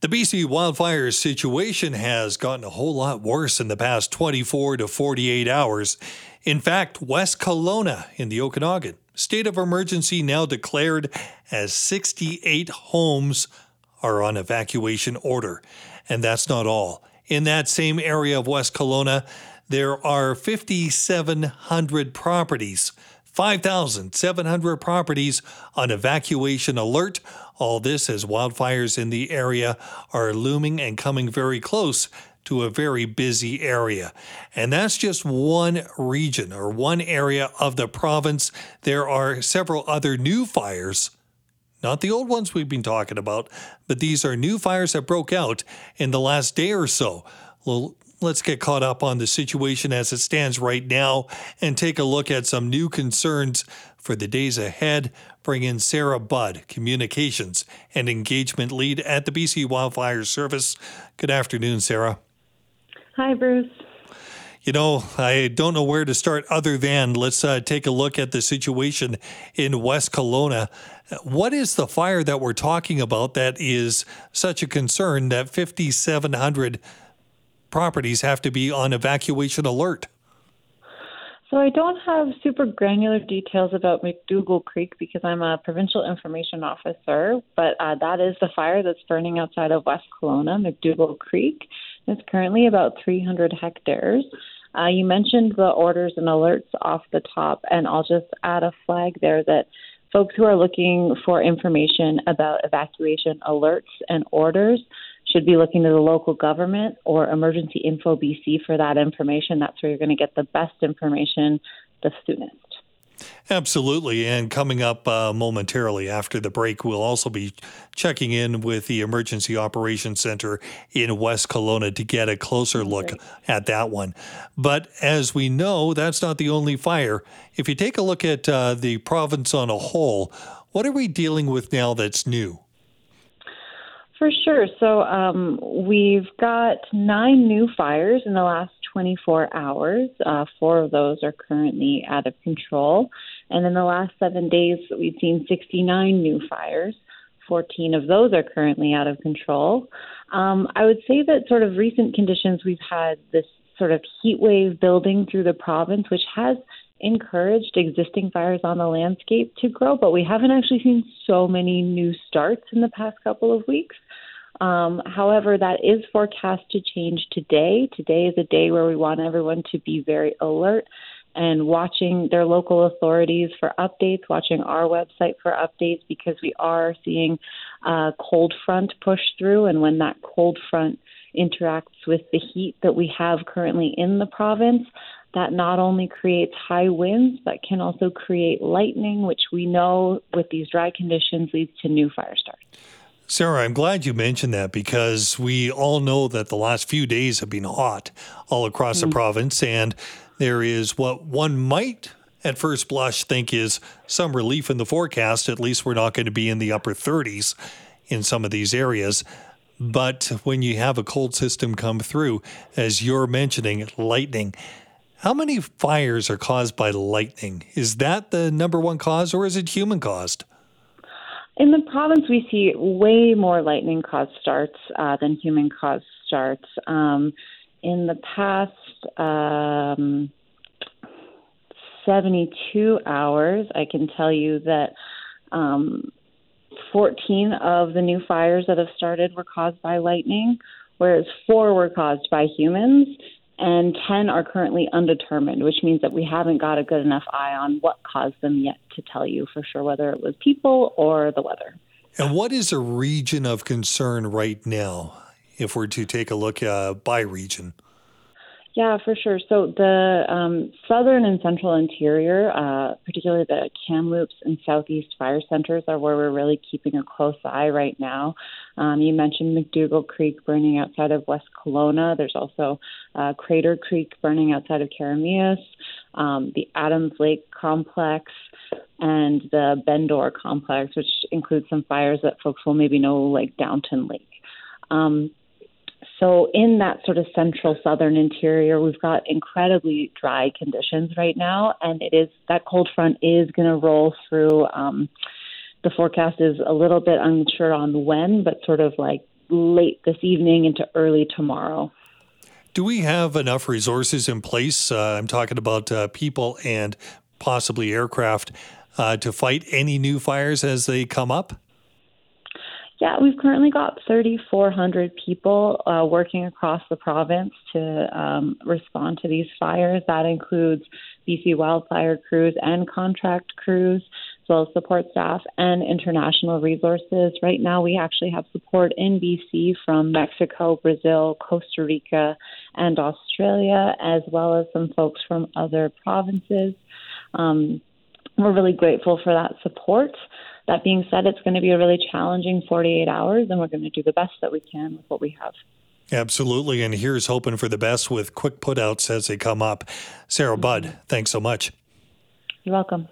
The BC wildfire situation has gotten a whole lot worse in the past 24 to 48 hours. In fact, West Kelowna in the Okanagan, state of emergency now declared as 68 homes are on evacuation order. And that's not all. In that same area of West Kelowna, there are 5,700 properties 5,700 properties on evacuation alert. All this as wildfires in the area are looming and coming very close to a very busy area. And that's just one region or one area of the province. There are several other new fires. Not the old ones we've been talking about, but these are new fires that broke out in the last day or so. Let's get caught up on the situation as it stands right now and take a look at some new concerns for the days ahead. Bring in Sarah Budd, Communications and Engagement Lead at the BC Wildfire Service. Good afternoon, Sarah. Hi, Bruce. You know, I don't know where to start other than let's uh, take a look at the situation in West Kelowna. What is the fire that we're talking about that is such a concern that 5,700 properties have to be on evacuation alert? So I don't have super granular details about McDougall Creek because I'm a provincial information officer, but uh, that is the fire that's burning outside of West Kelowna, McDougall Creek. It's currently about 300 hectares. Uh, you mentioned the orders and alerts off the top, and I'll just add a flag there that folks who are looking for information about evacuation alerts and orders should be looking to the local government or Emergency Info BC for that information. That's where you're going to get the best information the soonest. Absolutely. And coming up uh, momentarily after the break, we'll also be checking in with the Emergency Operations Center in West Kelowna to get a closer look at that one. But as we know, that's not the only fire. If you take a look at uh, the province on a whole, what are we dealing with now that's new? For sure. So um, we've got nine new fires in the last 24 hours. Uh, four of those are currently out of control. And in the last seven days, we've seen 69 new fires. 14 of those are currently out of control. Um, I would say that sort of recent conditions, we've had this sort of heat wave building through the province, which has encouraged existing fires on the landscape to grow, but we haven't actually seen so many new starts in the past couple of weeks. Um, however, that is forecast to change today. Today is a day where we want everyone to be very alert and watching their local authorities for updates, watching our website for updates because we are seeing a cold front push through. And when that cold front interacts with the heat that we have currently in the province, that not only creates high winds, but can also create lightning, which we know with these dry conditions leads to new fire starts. Sarah, I'm glad you mentioned that because we all know that the last few days have been hot all across mm-hmm. the province, and there is what one might at first blush think is some relief in the forecast. At least we're not going to be in the upper 30s in some of these areas. But when you have a cold system come through, as you're mentioning, lightning, how many fires are caused by lightning? Is that the number one cause or is it human caused? In the province, we see way more lightning caused starts uh, than human caused starts. Um, in the past um, 72 hours, I can tell you that um, 14 of the new fires that have started were caused by lightning, whereas four were caused by humans and 10 are currently undetermined, which means that we haven't got a good enough eye on what caused them yet to tell you for sure whether it was people or the weather. And what is a region of concern right now, if we're to take a look uh, by region? Yeah, for sure. So the um, southern and central interior, uh, particularly the Kamloops and southeast fire centers, are where we're really keeping a close eye right now. Um, you mentioned McDougall Creek burning outside of West Kelowna. There's also uh, Crater Creek burning outside of Keremeos, um, the Adams Lake complex, and the Bendor complex, which includes some fires that folks will maybe know, like Downton Lake. Um, so, in that sort of central southern interior, we've got incredibly dry conditions right now, and it is that cold front is going to roll through. Um, the forecast is a little bit unsure on when, but sort of like late this evening into early tomorrow. Do we have enough resources in place? Uh, I'm talking about uh, people and possibly aircraft uh, to fight any new fires as they come up. Yeah, we've currently got 3,400 people uh, working across the province to um, respond to these fires. That includes BC wildfire crews and contract crews, as well as support staff and international resources. Right now, we actually have support in BC from Mexico, Brazil, Costa Rica, and Australia, as well as some folks from other provinces. Um, we're really grateful for that support. That being said, it's going to be a really challenging 48 hours, and we're going to do the best that we can with what we have. Absolutely. And here's hoping for the best with quick putouts as they come up. Sarah Budd, mm-hmm. thanks so much. You're welcome.